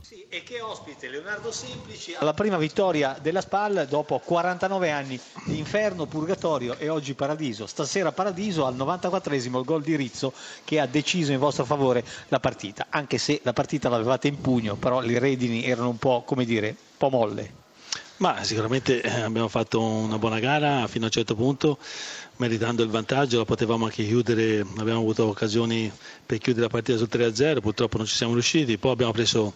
Sì, e che ospite Leonardo Semplici alla prima vittoria della SPAL dopo 49 anni di inferno, purgatorio e oggi paradiso. Stasera paradiso al 94esimo il gol di Rizzo che ha deciso in vostro favore la partita, anche se la partita l'avevate in pugno, però le redini erano un po', come dire, un po' molle. Ma sicuramente eh, abbiamo fatto una buona gara fino a un certo punto, meritando il vantaggio, la potevamo anche chiudere, abbiamo avuto occasioni per chiudere la partita sul 3-0, purtroppo non ci siamo riusciti, poi abbiamo preso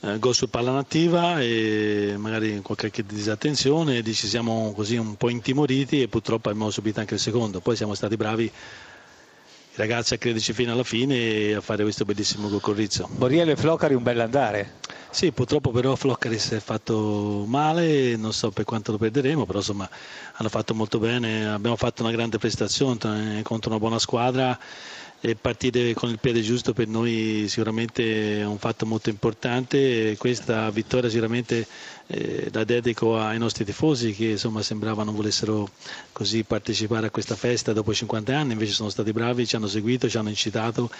eh, gol su palla nativa e magari qualche disattenzione, ci siamo così un po' intimoriti e purtroppo abbiamo subito anche il secondo, poi siamo stati bravi i ragazzi a crederci fino alla fine e a fare questo bellissimo gol con Rizzo. Borriello e Flocari un bell'andare. Sì, purtroppo però Floccari è fatto male, non so per quanto lo perderemo, però insomma hanno fatto molto bene, abbiamo fatto una grande prestazione contro una buona squadra e partire con il piede giusto per noi sicuramente è un fatto molto importante questa vittoria sicuramente eh, la dedico ai nostri tifosi che insomma sembrava non volessero così partecipare a questa festa dopo 50 anni invece sono stati bravi, ci hanno seguito, ci hanno incitato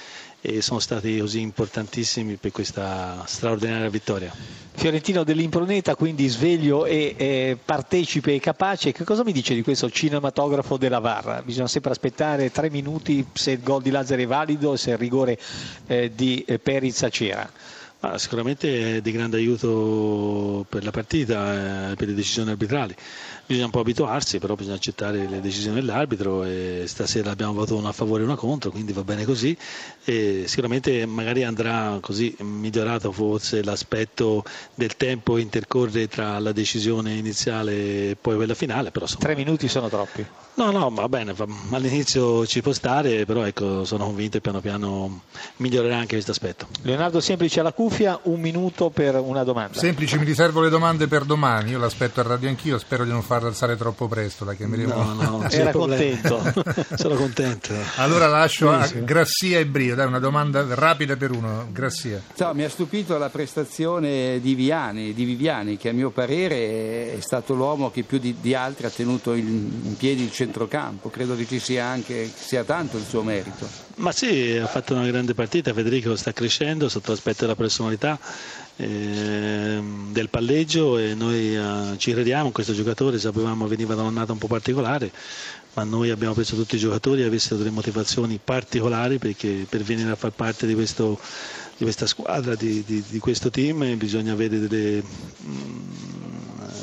e sono stati così importantissimi per questa straordinaria vittoria. Fiorentino dell'Improneta, quindi sveglio e eh, partecipe e capace, che cosa mi dice di questo cinematografo della Varra? Bisogna sempre aspettare tre minuti se il gol di Lazzari è valido e se il rigore eh, di eh, Perizza c'era. Ah, sicuramente è di grande aiuto per la partita, eh, per le decisioni arbitrali. Bisogna un po' abituarsi, però bisogna accettare le decisioni dell'arbitro e stasera abbiamo votato una a favore e una contro, quindi va bene così. E sicuramente magari andrà così migliorato forse l'aspetto del tempo intercorre tra la decisione iniziale e poi quella finale. Però, insomma, Tre minuti sono troppi. No, no, va bene, all'inizio ci può stare, però ecco, sono convinto che piano piano migliorerà anche questo aspetto. Leonardo Semplice alla cuffia, un minuto per una domanda. Semplice, mi riservo le domande per domani, io l'aspetto a radio anch'io, spero di non farla alzare troppo presto, la chiameremo. No, no, Era contento. sono contento. Allora lascio a Grassia e Brio, dai una domanda rapida per uno, Grassia. Ciao, mi ha stupito la prestazione di Viviani, di Viviani che a mio parere è stato l'uomo che più di, di altri ha tenuto in, in piedi il centrocampo, credo che ci sia anche sia tanto il suo merito. Ma sì, ha fatto una grande partita, Federico sta crescendo sotto l'aspetto della personalità eh, del palleggio e noi eh, ci crediamo questo giocatore, sapevamo che veniva da un'annata un po' particolare, ma noi abbiamo preso tutti i giocatori e avessero delle motivazioni particolari perché per venire a far parte di, questo, di questa squadra, di, di, di, questo team bisogna avere delle...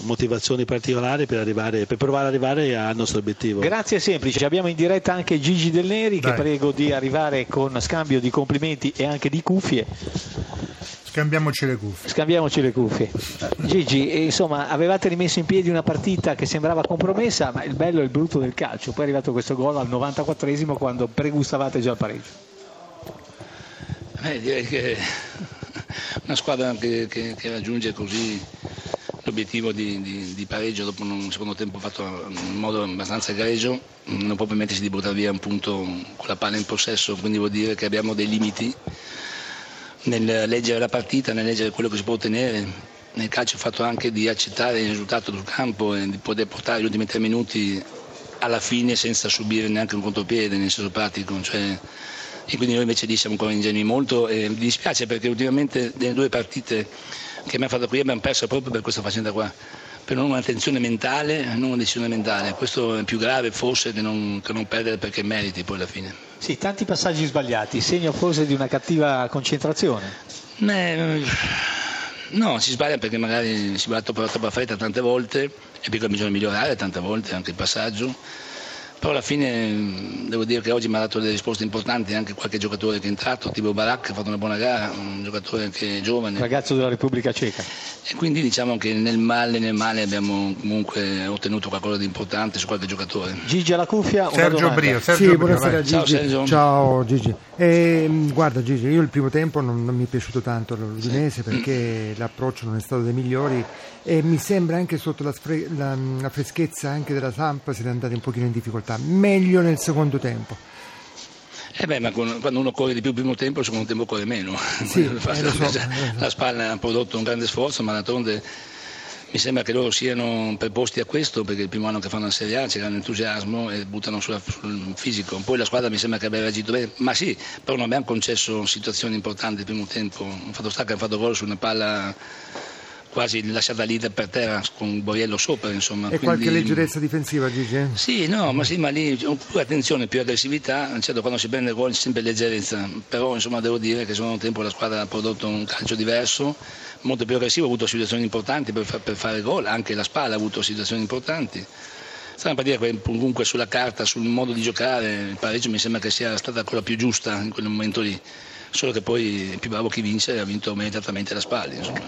Motivazioni particolari per, arrivare, per, provare ad arrivare al nostro obiettivo. Grazie semplice, abbiamo in diretta anche Gigi Del Neri Dai. che prego di arrivare con scambio di complimenti e anche di cuffie. Scambiamoci le cuffie. Scambiamoci le cuffie. Gigi, insomma, avevate rimesso in piedi una partita che sembrava compromessa, ma il bello e il brutto del calcio. Poi è arrivato questo gol al 94esimo quando pregustavate già il pareggio. Eh, direi che una squadra che, che, che raggiunge così l'obiettivo di, di, di, pareggio dopo un secondo tempo fatto in modo abbastanza egregio non può permettersi di buttare via un punto con la palla in possesso, quindi vuol dire che abbiamo dei limiti nel leggere la partita, nel leggere quello che si può ottenere. Nel calcio è fatto anche di accettare il risultato sul campo e di poter portare gli ultimi tre minuti alla fine senza subire neanche un contropiede nel senso pratico. Cioè, e quindi noi invece lì siamo ancora ingenui molto e mi dispiace perché ultimamente nelle due partite che mi ha fatto qui abbiamo perso proprio per questa faccenda qua per non una tensione mentale, non una decisione mentale. Questo è più grave forse che non, che non perdere perché meriti poi alla fine. Sì, tanti passaggi sbagliati, segno forse di una cattiva concentrazione. Eh, no, si sbaglia perché magari si va troppo, troppo fretta tante volte e poi bisogna migliorare tante volte anche il passaggio però alla fine devo dire che oggi mi ha dato delle risposte importanti anche qualche giocatore che è entrato, tipo Barak ha fatto una buona gara, un giocatore che è giovane. Ragazzo della Repubblica Ceca. E quindi diciamo che nel male nel male abbiamo comunque ottenuto qualcosa di importante su qualche giocatore. Gigi alla cuffia. Sergio Brio, Sergio sì, Brio, buonasera Gigi. Ciao Sergio. Ciao Gigi. Eh, guarda Gigi, io il primo tempo non, non mi è piaciuto tanto l'Udinese sì. perché l'approccio non è stato dei migliori e mi sembra anche sotto la, la, la freschezza anche della Samp siete andati un pochino in difficoltà. Meglio nel secondo tempo. Eh beh, ma quando uno corre di più il primo tempo, il secondo tempo corre meno. Sì, eh, so, la spalla ha prodotto un grande sforzo, ma d'altronde mi sembra che loro siano preposti a questo perché il primo anno che fanno la Serie A c'è grande entusiasmo e buttano sulla, sul fisico. Poi la squadra mi sembra che abbia reagito bene, ma sì, però non abbiamo concesso situazioni importanti il primo tempo. Ho fatto sta che hanno fatto gol su una palla quasi lasciata lì per terra con Boriello sopra insomma. E Quindi... qualche leggerezza difensiva Gigi? Sì, no, ma sì, ma lì più attenzione, più aggressività, certo quando si prende gol c'è sempre leggerezza, però insomma devo dire che secondo tempo la squadra ha prodotto un calcio diverso, molto più aggressivo, ha avuto situazioni importanti per, per fare gol, anche la spalla ha avuto situazioni importanti. Sarà una partita comunque sulla carta, sul modo di giocare, il pareggio mi sembra che sia stata quella più giusta in quel momento lì, solo che poi è più bravo chi vince e ha vinto meritatamente la spalla. Insomma.